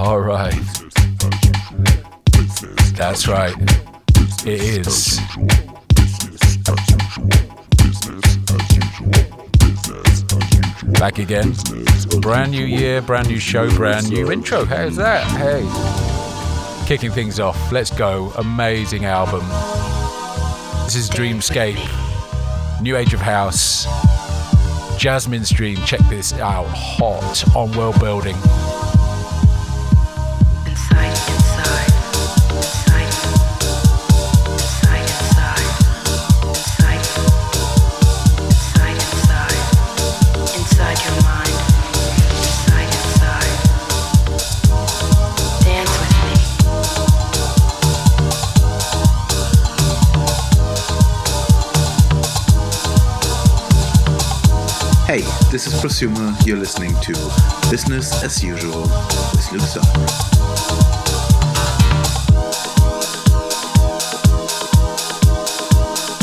All right. That's right. It is. Back again. Brand new year, brand new show, brand new intro. How's that? Hey. Kicking things off. Let's go. Amazing album. This is Dreamscape. New Age of House. Jasmine's Dream. Check this out. Hot on world building. This is Prosumer. You're listening to Business as Usual with Luke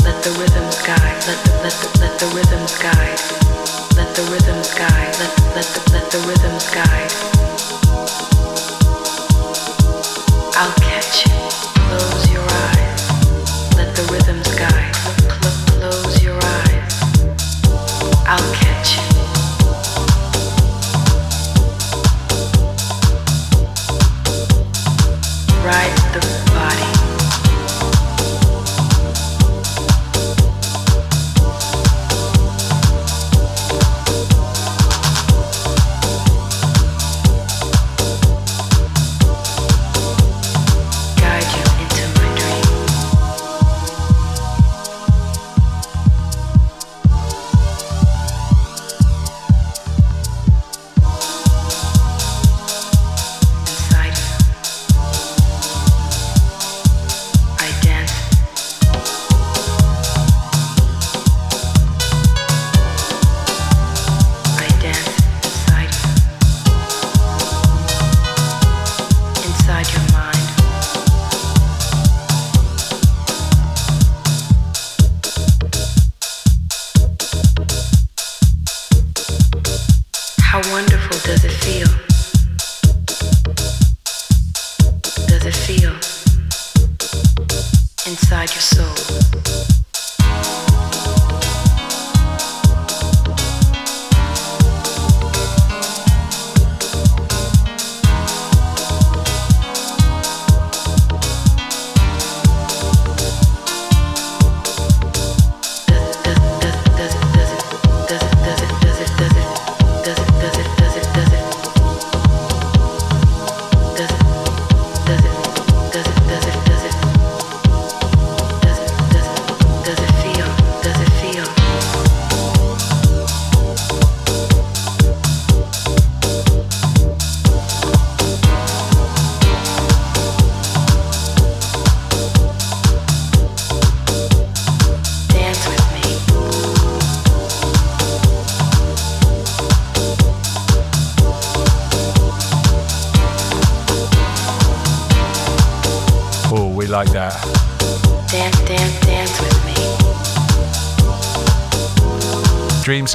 Let the rhythms guide. Let the, let the, let the rhythms guide. Let the rhythms guide. Let, let let the rhythms guide. I'll catch you.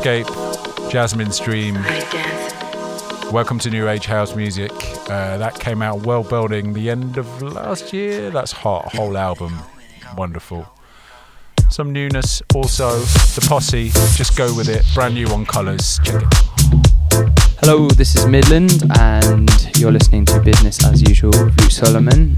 Dreamscape, Jasmine's Dream. Welcome to New Age House Music. Uh, that came out well building the end of last year. That's hot, whole album. Wonderful. Some newness also. The Posse, just go with it. Brand new on Kolours. Check it. Hello, this is Midland, and you're listening to Business as Usual with Luke Solomon.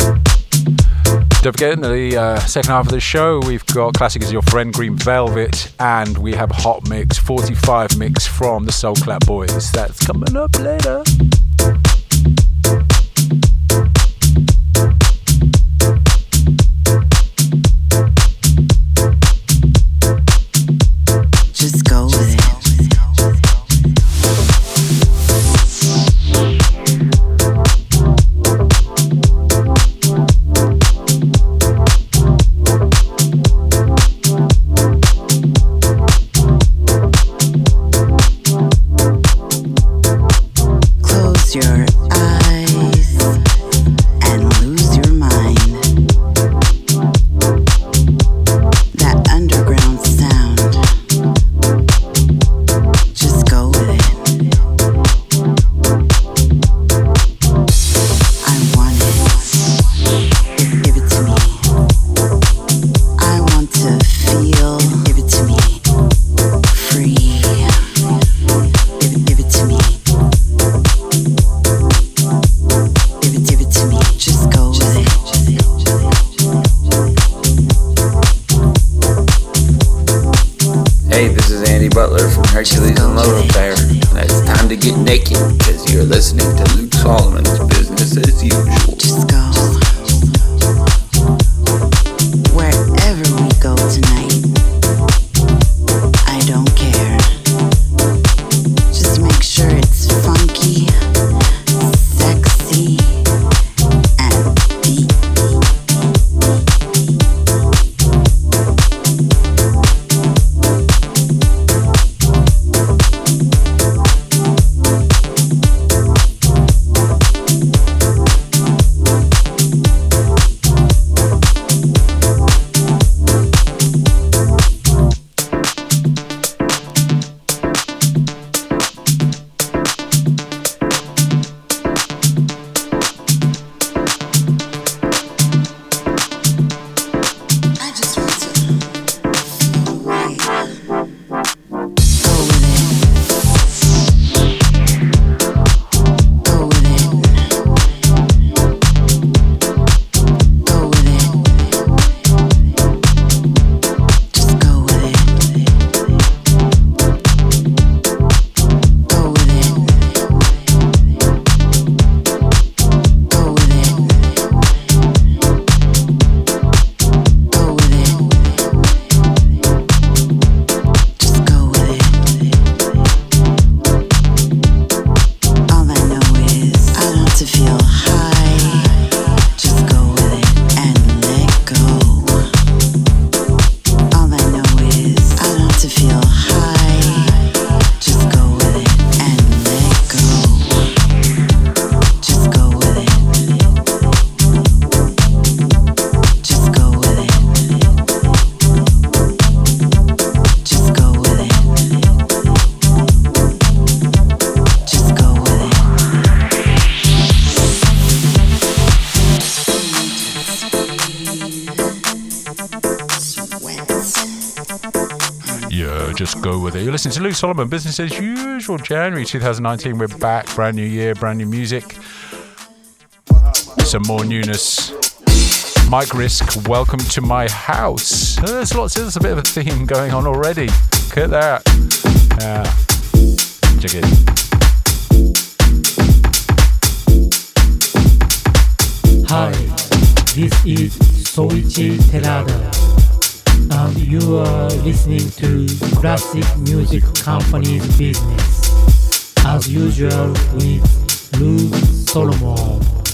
Don't forget, in the uh, second half of the show, we've got Classic as Your Friend, Green Velvet, and we have Hot Mix 45 mix from the Soul Clap Boys. That's coming up later. Listening to Luke Solomon, business as usual. January 2019, we're back. Brand new year, brand new music. Some more newness. Mike Risk, welcome to my house. There's lots, there's a bit of a theme going on already. Look at that. Yeah. Check it. Hi, this is Soichi Terada and you are listening to Classic Music Company's Business. As usual with Luke Solomon.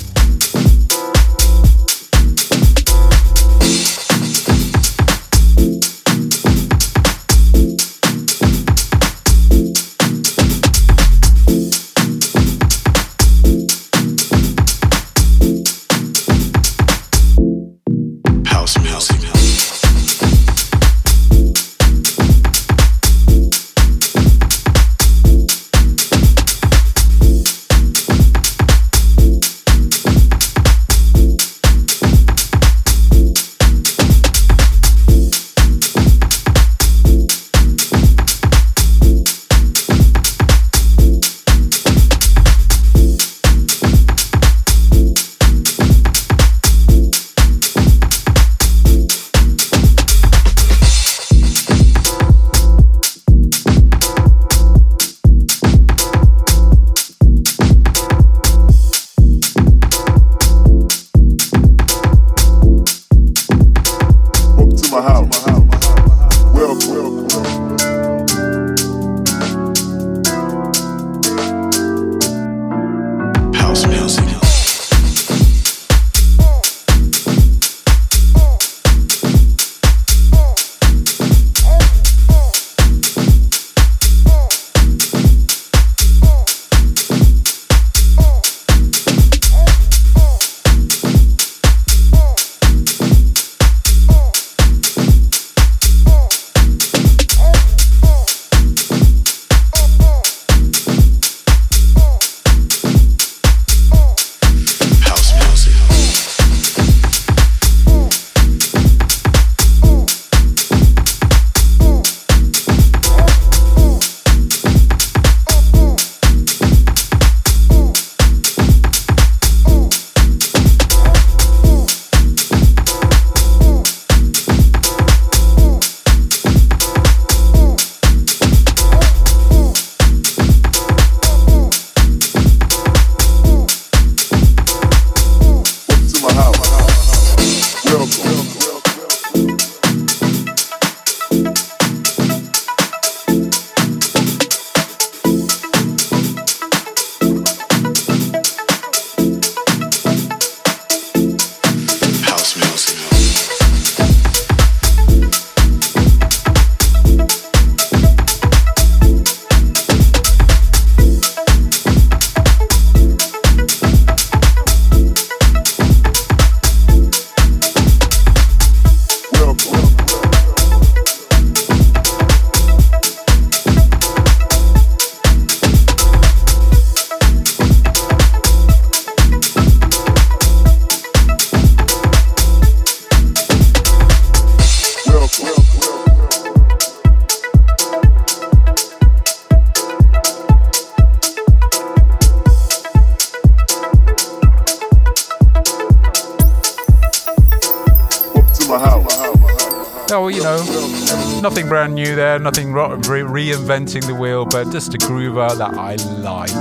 New there, nothing re- reinventing the wheel, but just a groover that I like.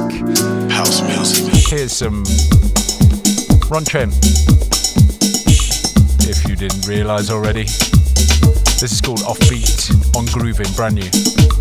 House music. Here's some Ron Trent. If you didn't realize already, this is called Offbeat on Groovin, brand new.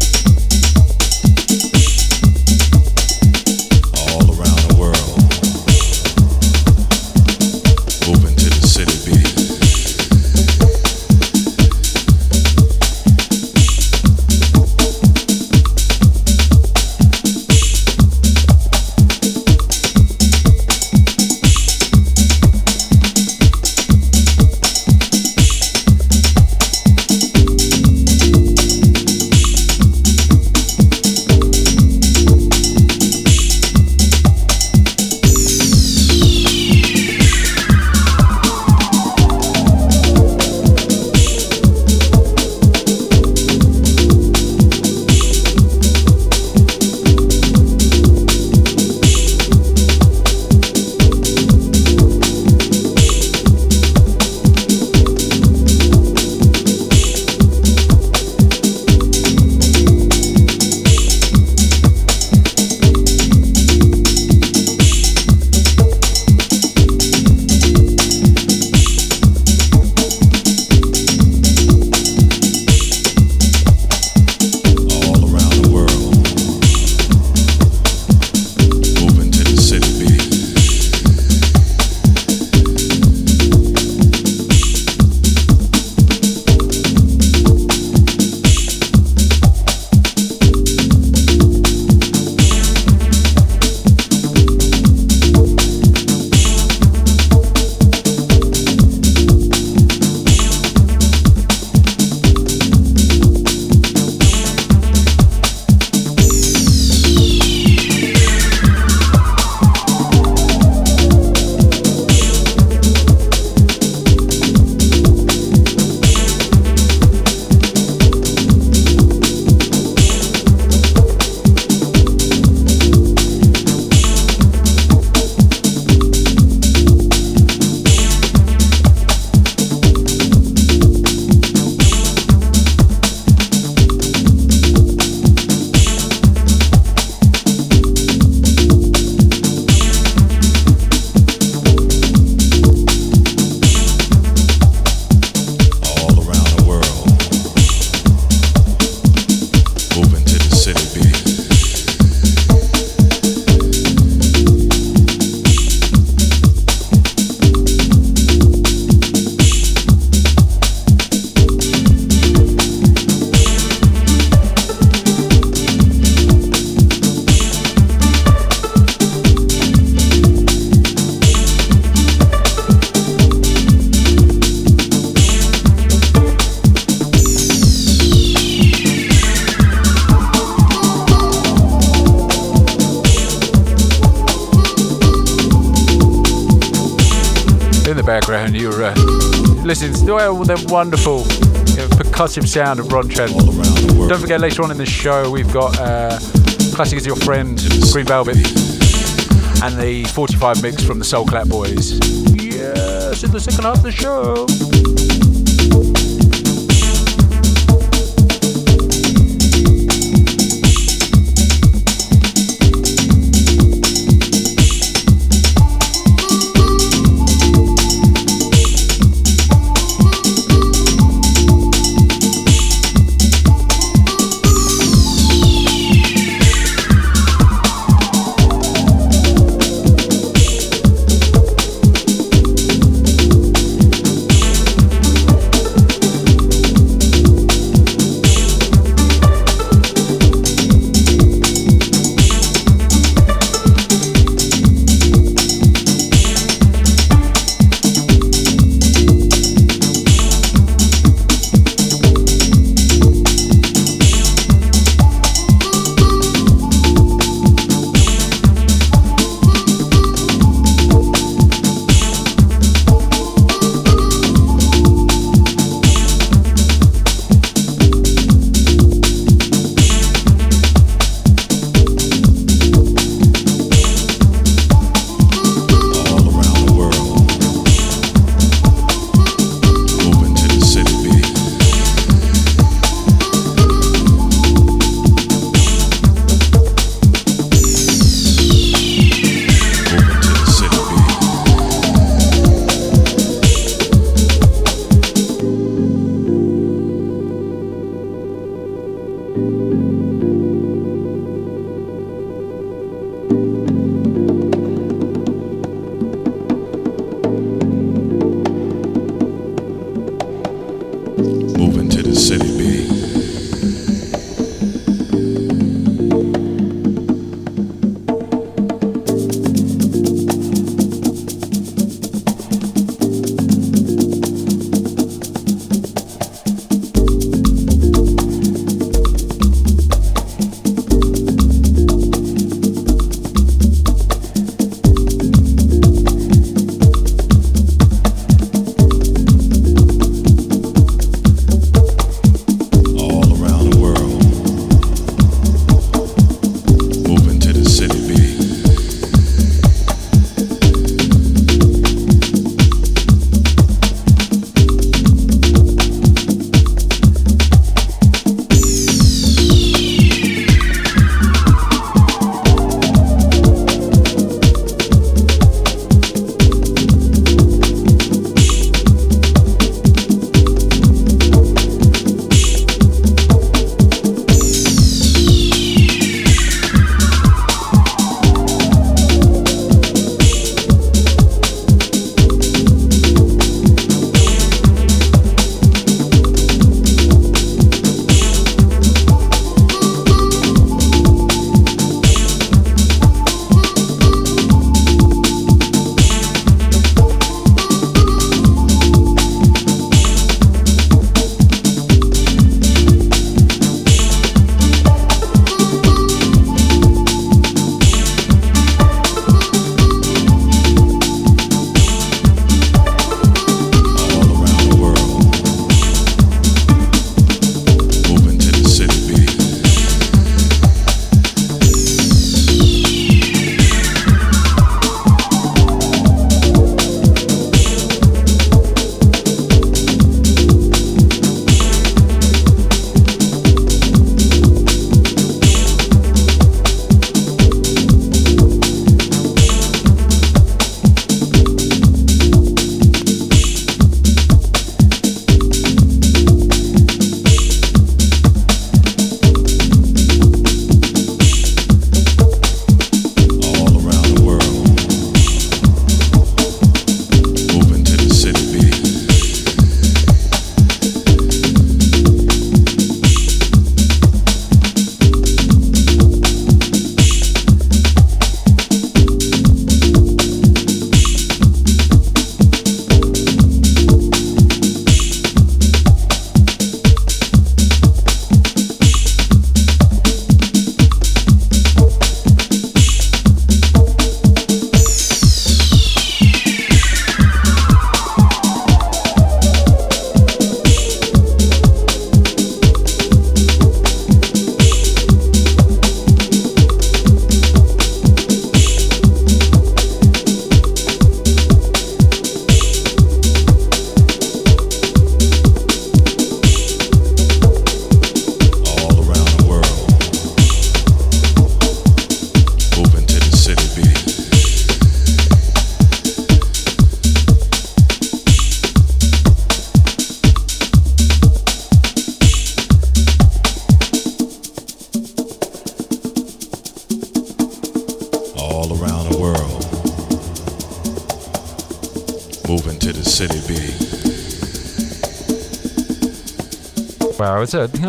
The wonderful you know, percussive sound of Ron Trent. Don't forget, later on in the show, we've got uh, Classic is Your Friend, Green Velvet, and the 45 mix from the Soul Clap Boys. Yes, in the second half of the show.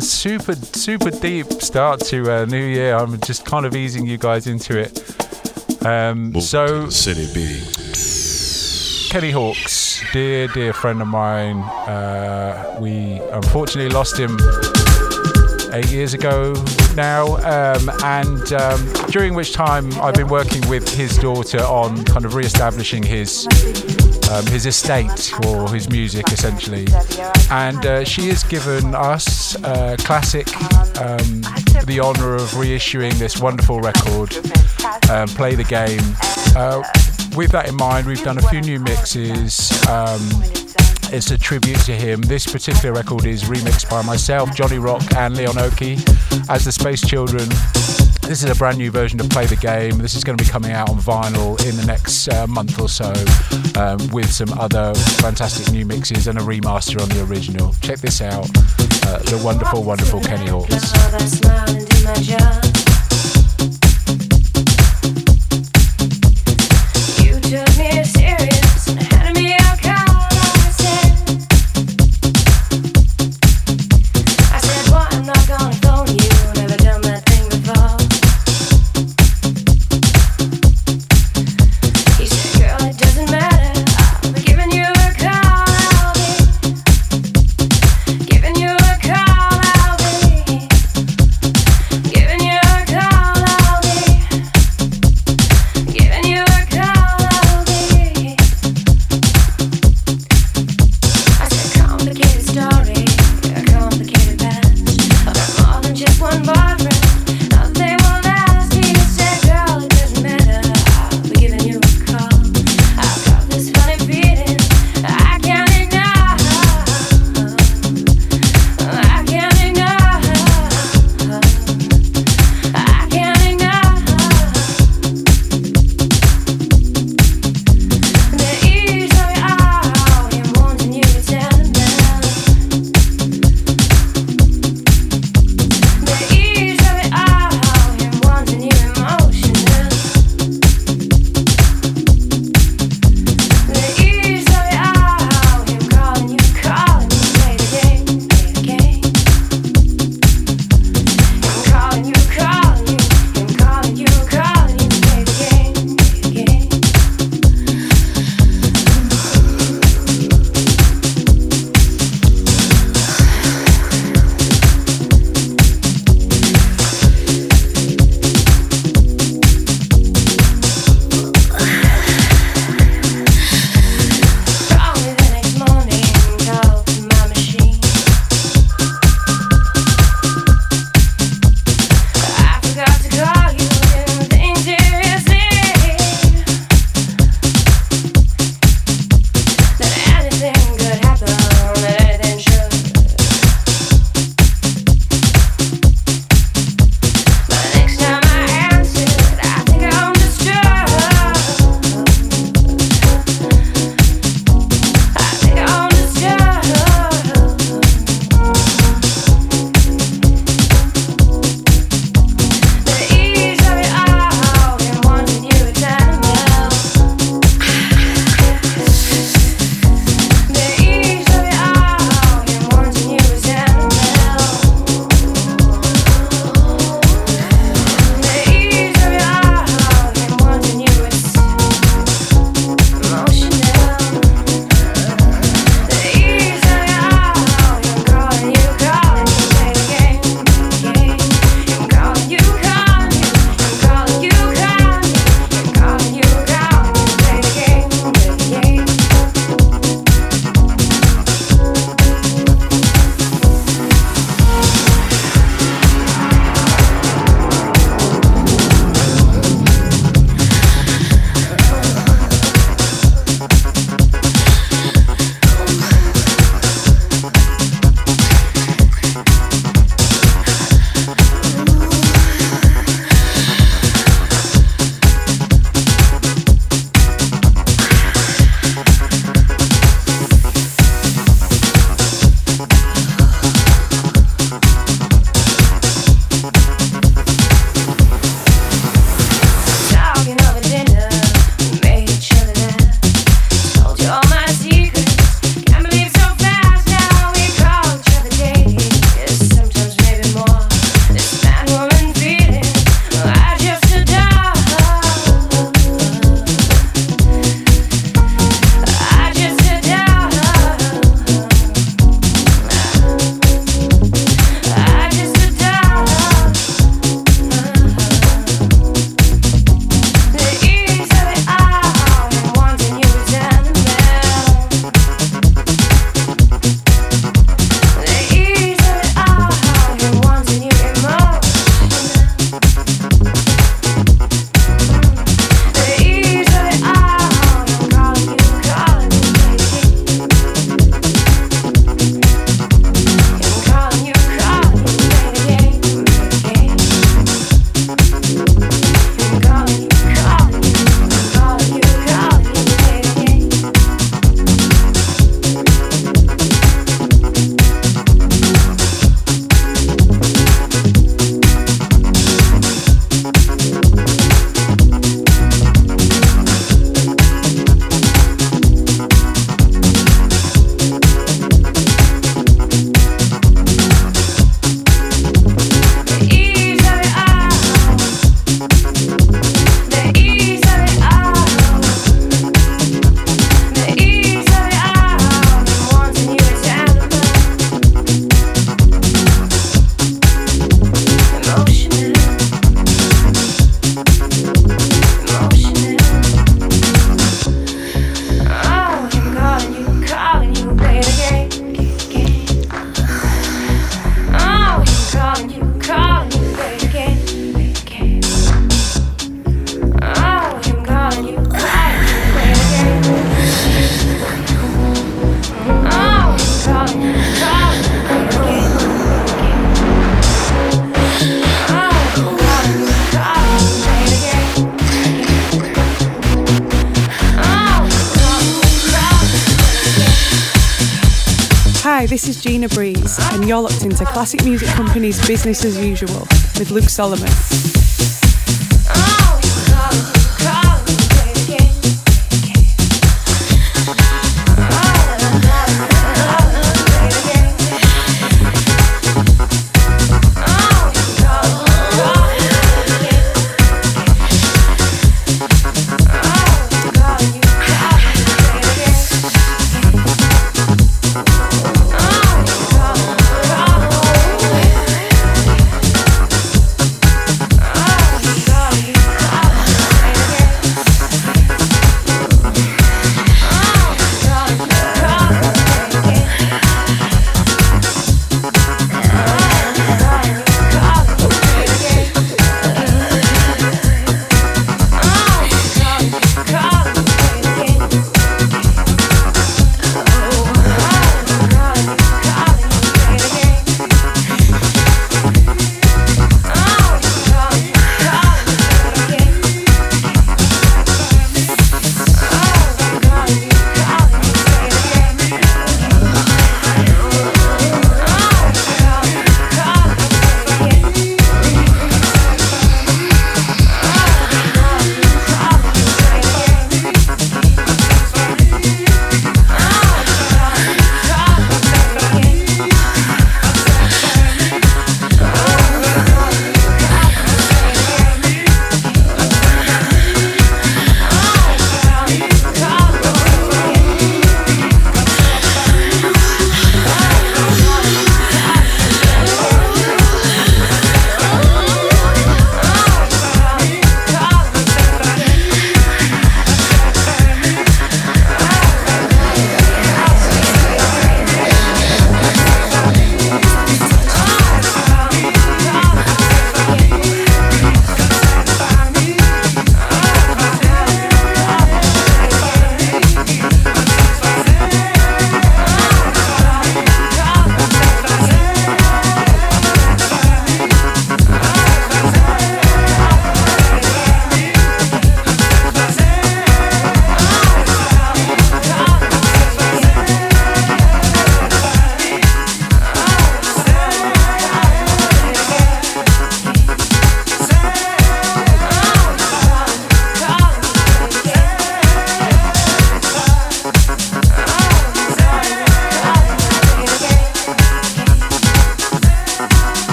Super, super deep start to a new year. I'm just kind of easing you guys into it. Um, so, city B. Kenny Hawkes, dear, dear friend of mine, uh, we unfortunately lost him eight years ago now, um, and um, during which time I've been working with his daughter on kind of re-establishing his um, his estate or his music essentially. And uh, she has given us uh, classic um, the honour of reissuing this wonderful record, um, Play the Game. Uh, with that in mind, we've done a few new mixes. Um, it's a tribute to him. This particular record is remixed by myself, Jonny Rock, and Leon Oki as the Space Children. This is a brand new version of Play the Game. This is going to be coming out on vinyl in the next uh, month or so um, with some other fantastic new mixes and a remaster on the original. Check this out uh, the wonderful, wonderful Kenny Hawkes. Classic Music Company's Business as Usual with Luke Solomon.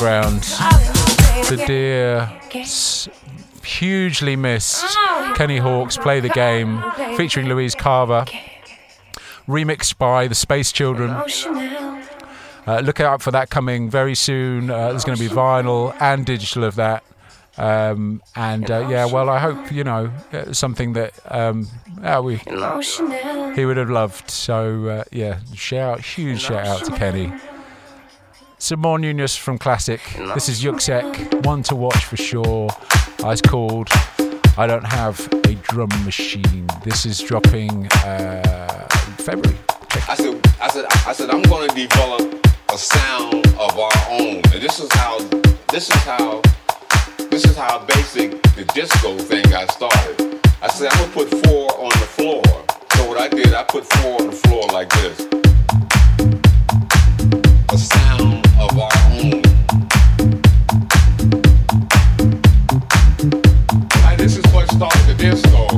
Background, the dear, hugely missed Kenny Hawkes play the game, featuring Louise Carver, remixed by the Space Children. Uh, look out for that coming very soon. Uh, there's going to be vinyl and digital of that. Um, and uh, yeah, well, I hope you know uh, something that um, we he would have loved. So uh, yeah, shout huge shout out to Kenny. Some more newness from Classic. This is Yuksek, one to watch for sure. Uh, It's called I Don't Have a Drum Machine. This is dropping uh, February. I said, I said, I said, I'm going to develop a sound of our own. And this is how, this is how, this is how basic the disco thing got started. I said, I'm gonna put four on the floor. So what I did, I put four on the floor like this. A sound this is what started the disco.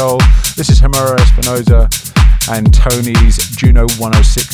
Soul. This is Homero Espinosa and Tony's Juno 106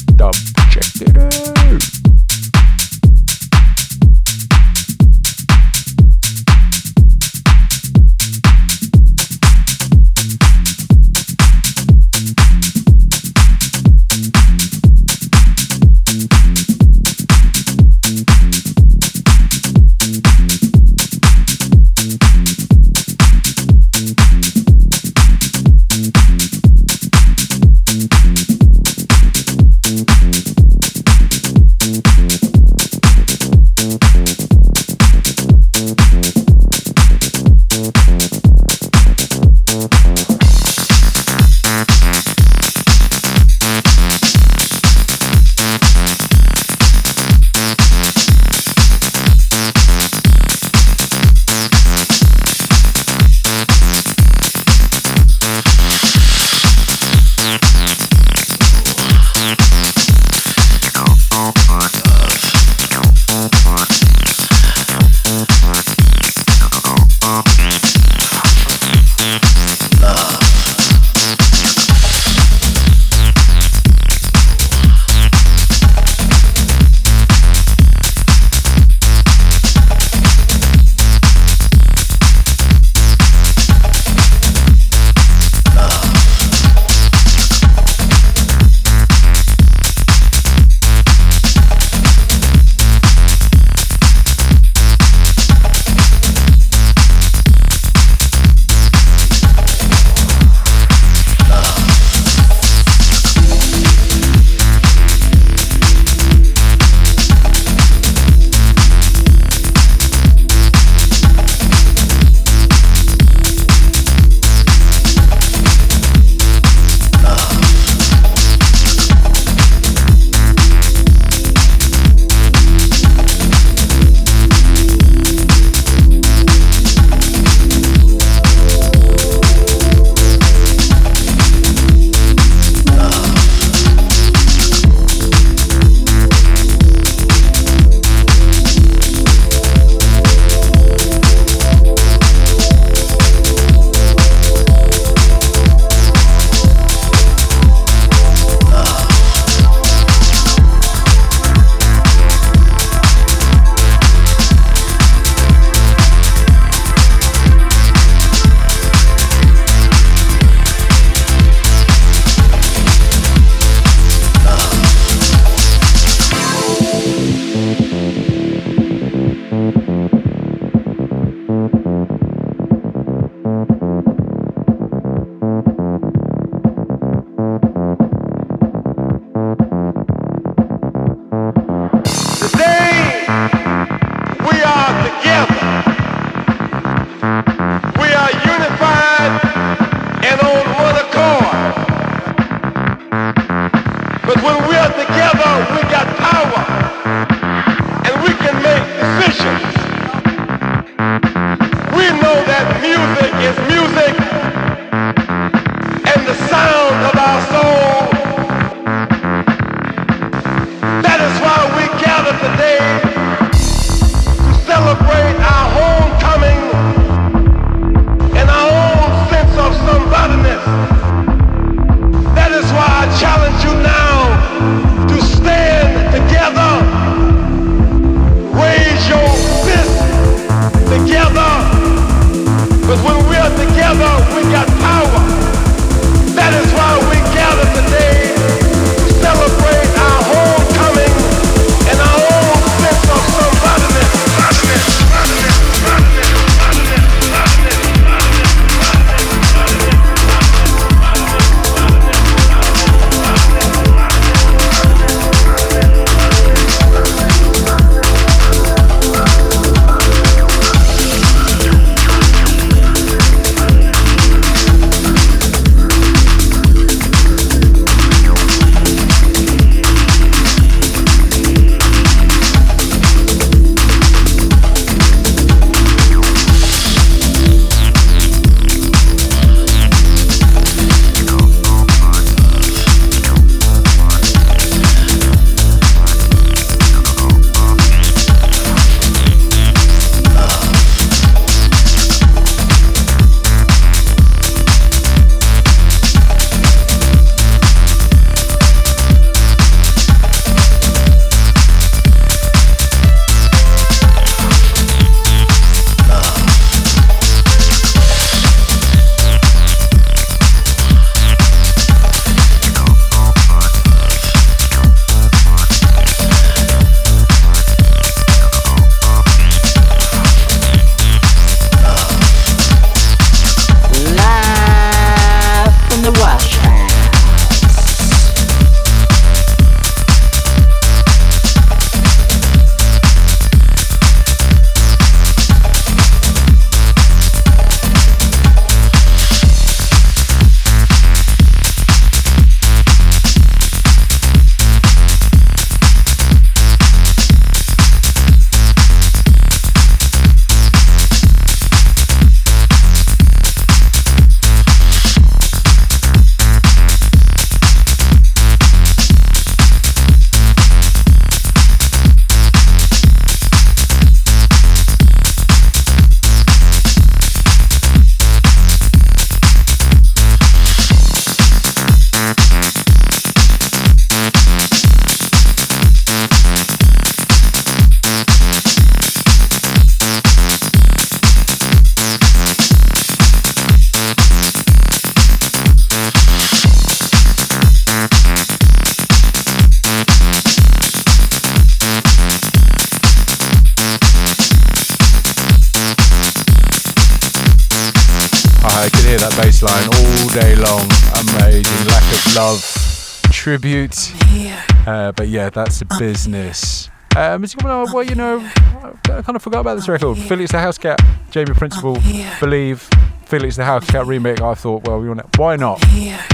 yeah, that's the business. Um, well, you know, I kind of forgot about this record. Felix Da Housecat, Jamie Principle, Believe, Felix Da Housecat remake. I thought, well, we want why not?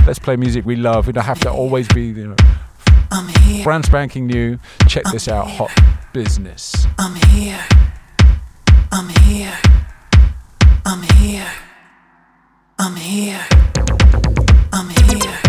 Let's play music we love. We don't have to always be, you know, brand spanking new. Check this out, hot business. I'm here. I'm here. I'm here. I'm here. I'm here.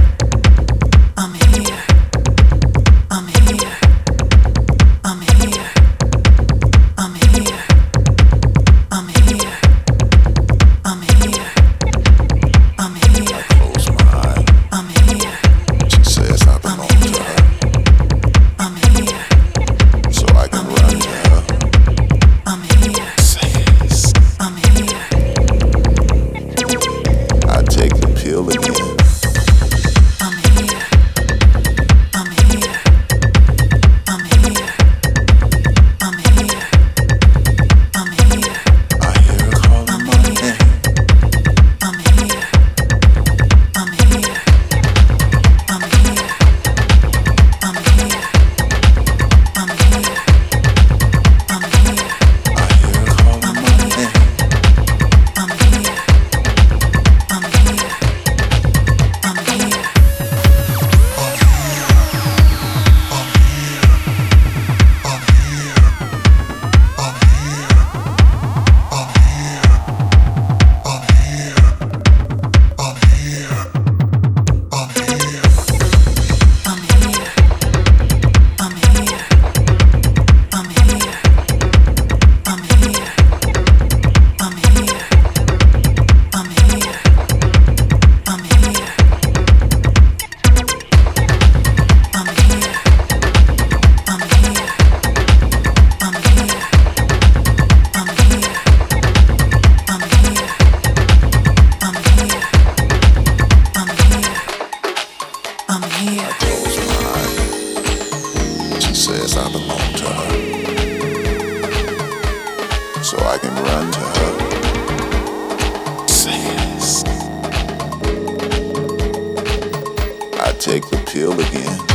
Take the pill again.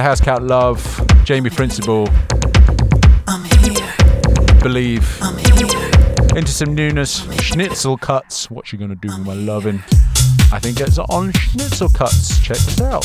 Da Housecat love, Jamie Principle, believe. Into some newness, Schnitzel cuts. What you gonna do with my loving? I think it's on Schnitzel cuts. Check this out.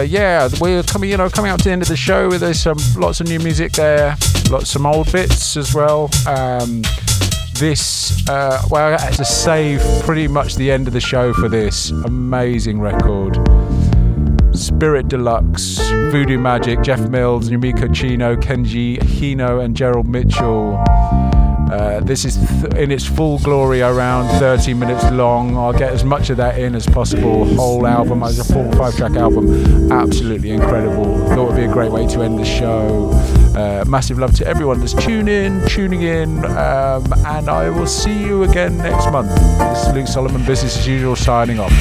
Uh, yeah, we're coming, you know, coming up to the end of the show. There's some lots of new music there, lots some old bits as well. Um, this, uh, well, I had to save pretty much the end of the show for this amazing record. Spiral Deluxe, Voodoo Magic, Jeff Mills, Yumiko Chino, Kenji Hino, and Gerald Mitchell. Uh, this is th- in its full glory, around 30 minutes long. I'll get as much of that in as possible. Whole album as a full five-track album, absolutely incredible. Thought it would be a great way to end the show. Uh, massive love to everyone that's tuning in, tuning in, um, and I will see you again next month. This is Luke Solomon, business as usual, signing off.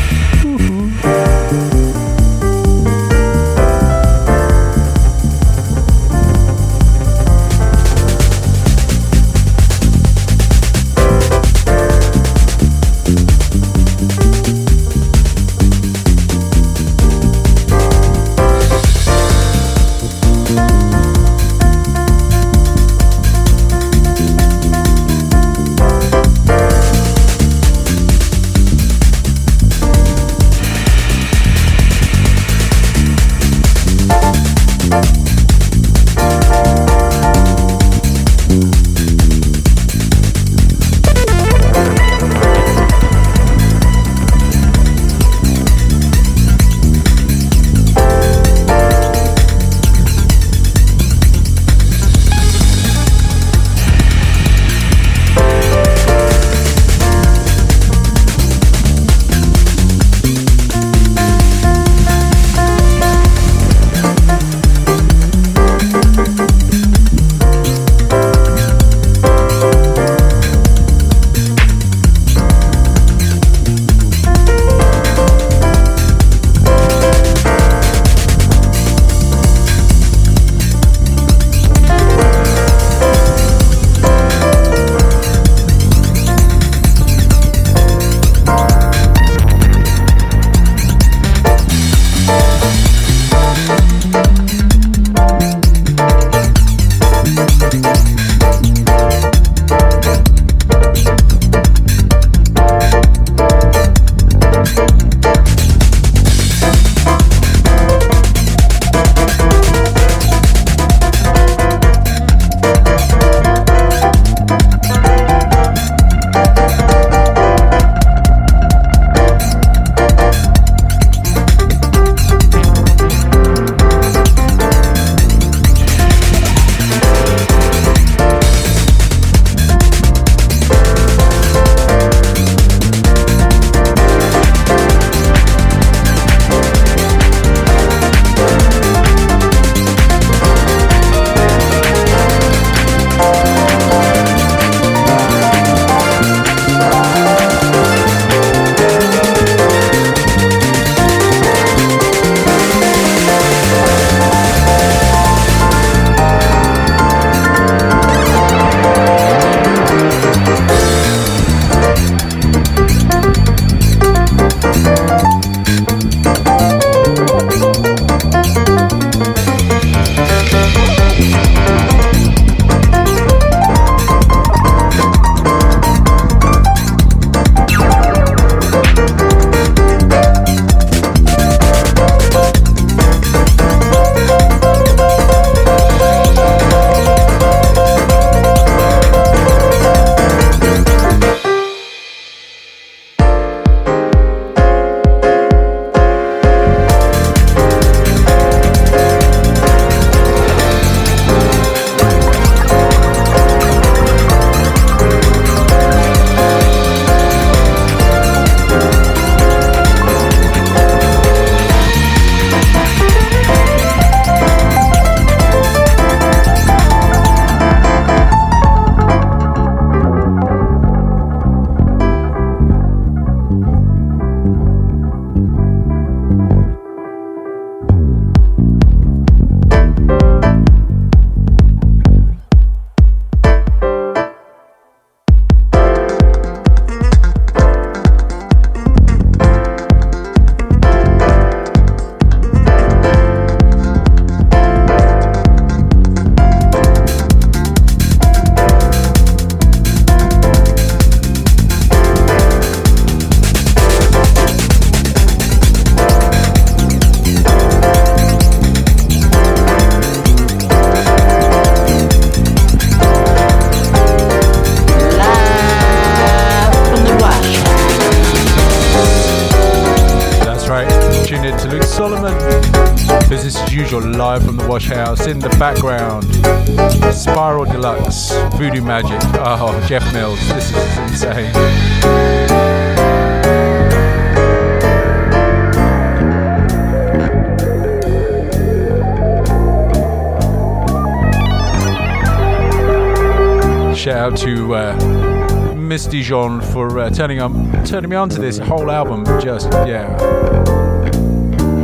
Turning on, turning me on to this whole album. Just yeah,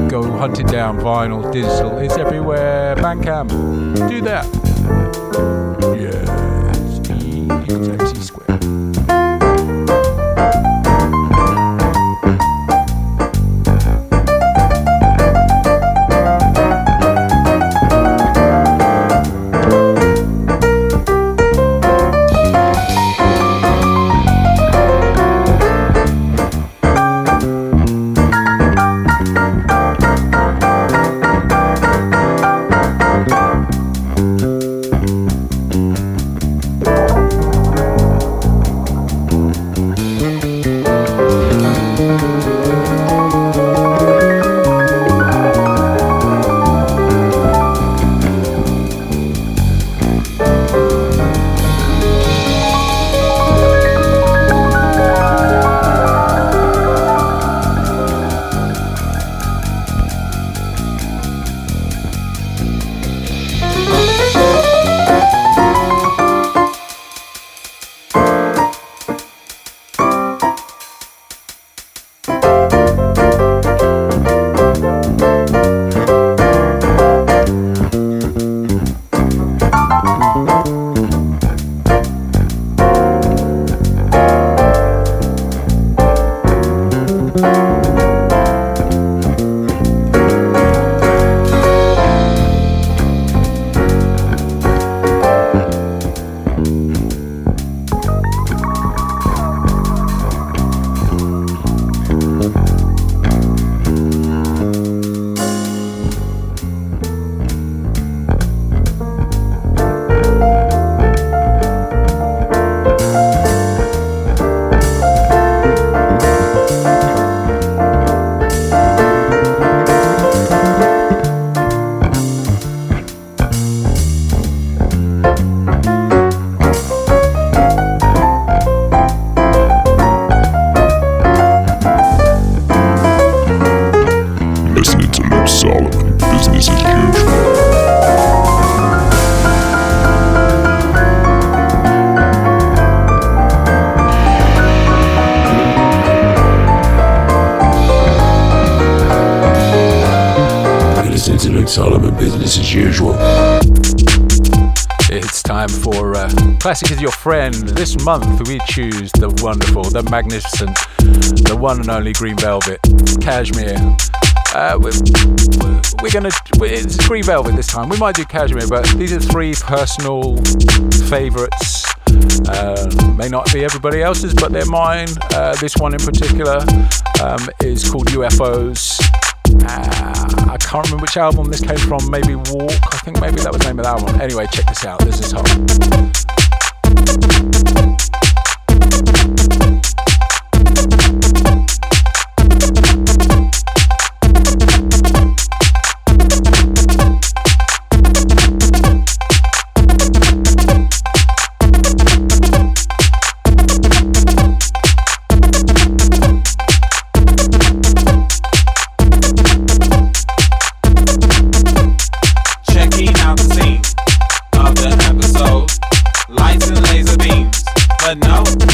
go hunt it down. Vinyl, digital, it's everywhere. Bandcamp, do that. Solomon, business as usual. It's time for uh, Classic is Your Friend. This month we choose the wonderful, the magnificent, the one and only Green Velvet, Cajmere. Uh, we're, we're gonna, it's Green Velvet this time. We might do Cajmere, but these are three personal favourites. Uh, may not be everybody else's, but they're mine. Uh, this one in particular um, is called UFOs. Uh, I can't remember which album this came from. Maybe Walk. I think maybe that was the name of that one. Anyway, check this out. This is hot. No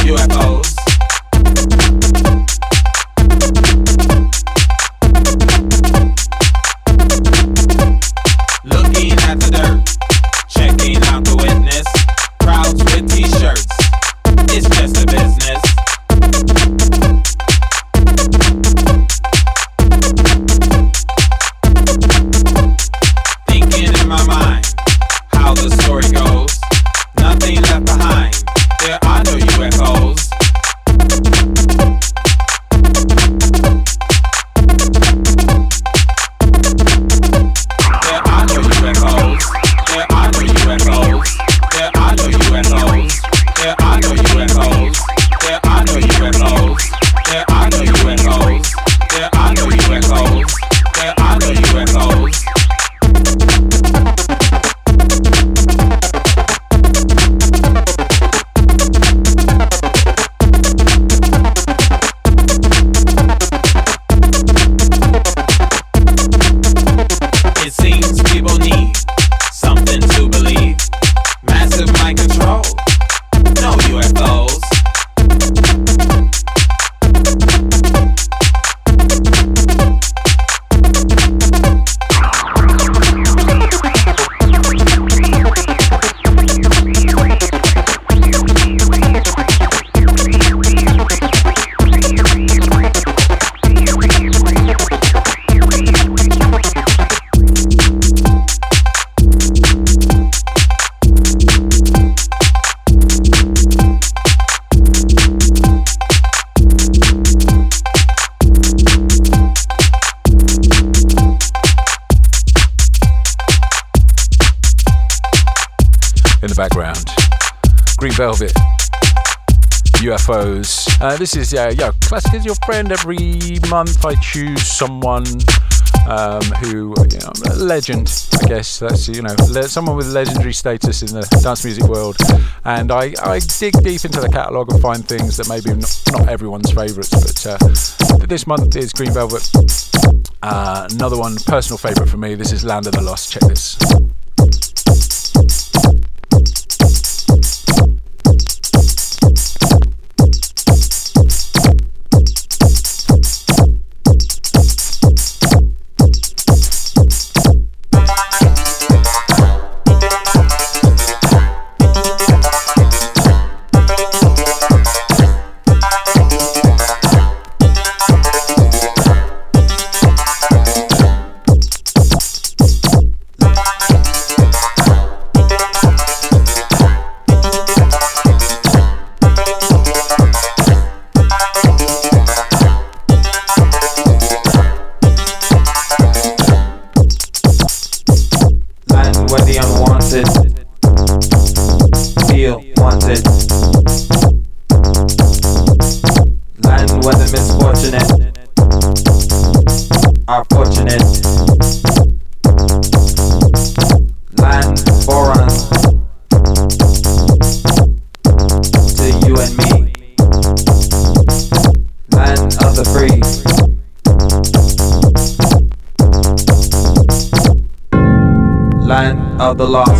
Uh, this is uh, yo, classic is your friend. Every month I choose someone um, who, you know, a legend. I guess that's you know le- someone with legendary status in the dance music world, and I, I dig deep into the catalogue and find things that maybe not, not everyone's favourites. But uh, this month is Green Velvet. Uh, another one, personal favourite for me. This is Land of the Lost. Check this. The lost.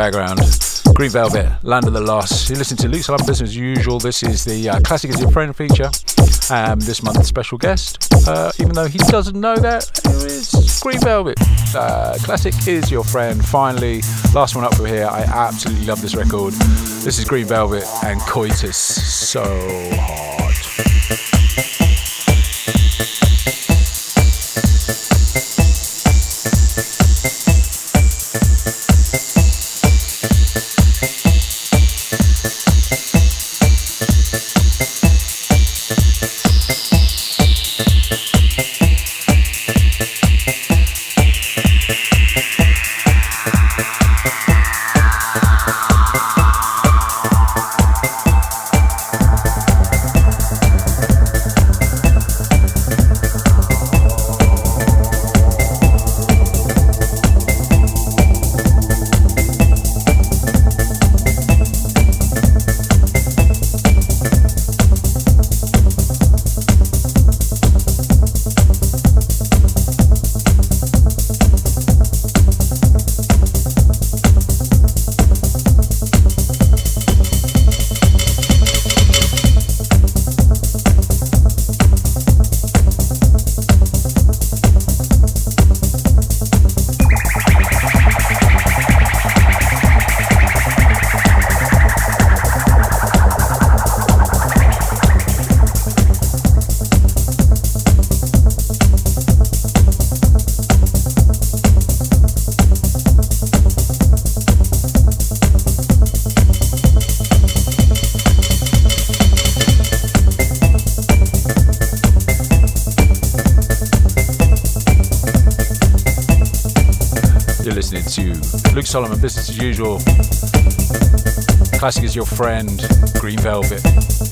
Background, Green Velvet, Land of the Lost. You listen to Luke Solomon Business as usual. This is the uh, Classic is Your Friend feature. Um, this month's special guest, uh, even though he doesn't know that, here is Green Velvet. Uh, Classic is Your Friend. Finally, last one up from here. I absolutely love this record. This is Green Velvet and Coitus. So hot. Solomon, Business as Usual. Classic is your friend, Green Velvet.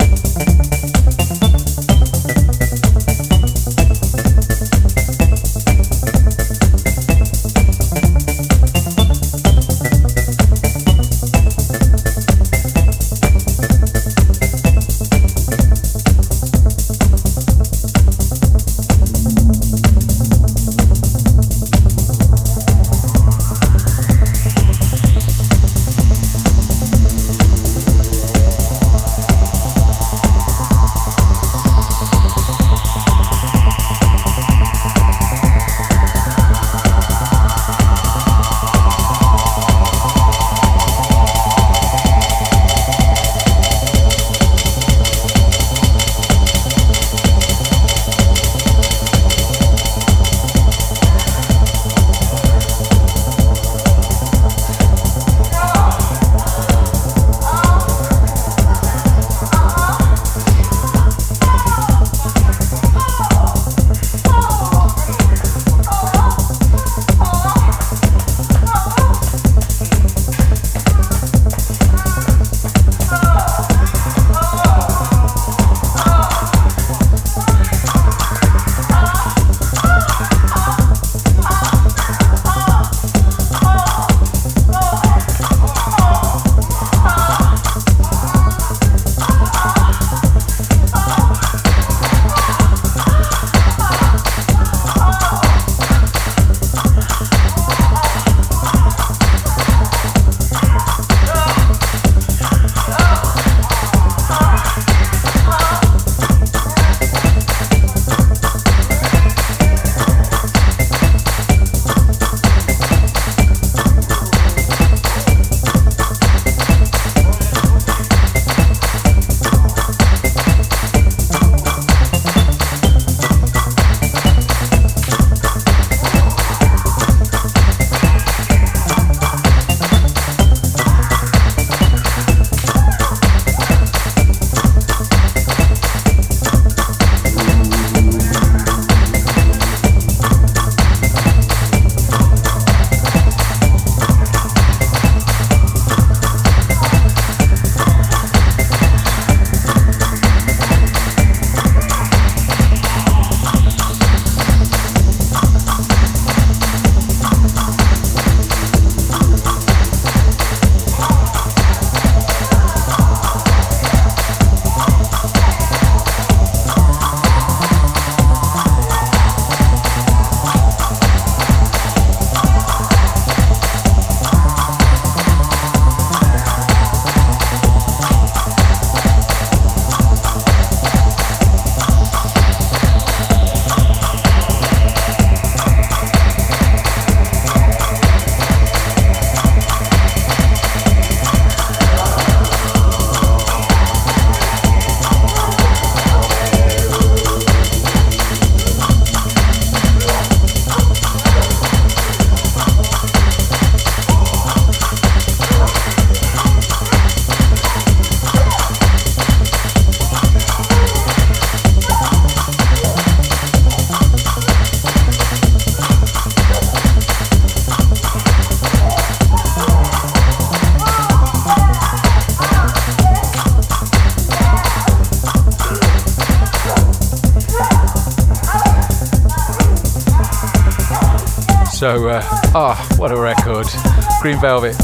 Velvet,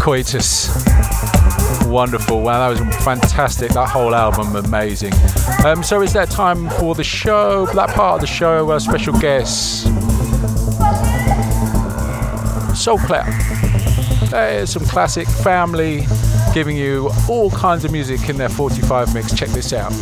Coitus. Wonderful. Wow, that was fantastic. That whole album, amazing. Um, so, is that time for the show, that part of the show, our special guests. Soul Clap. There's some classic family giving you all kinds of music in their 45 mix. Check this out.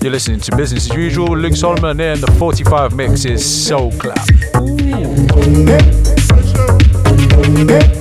You're listening to Business as Usual with Luke Solomon here, and the 45 mix is Soul Clap. Ooh.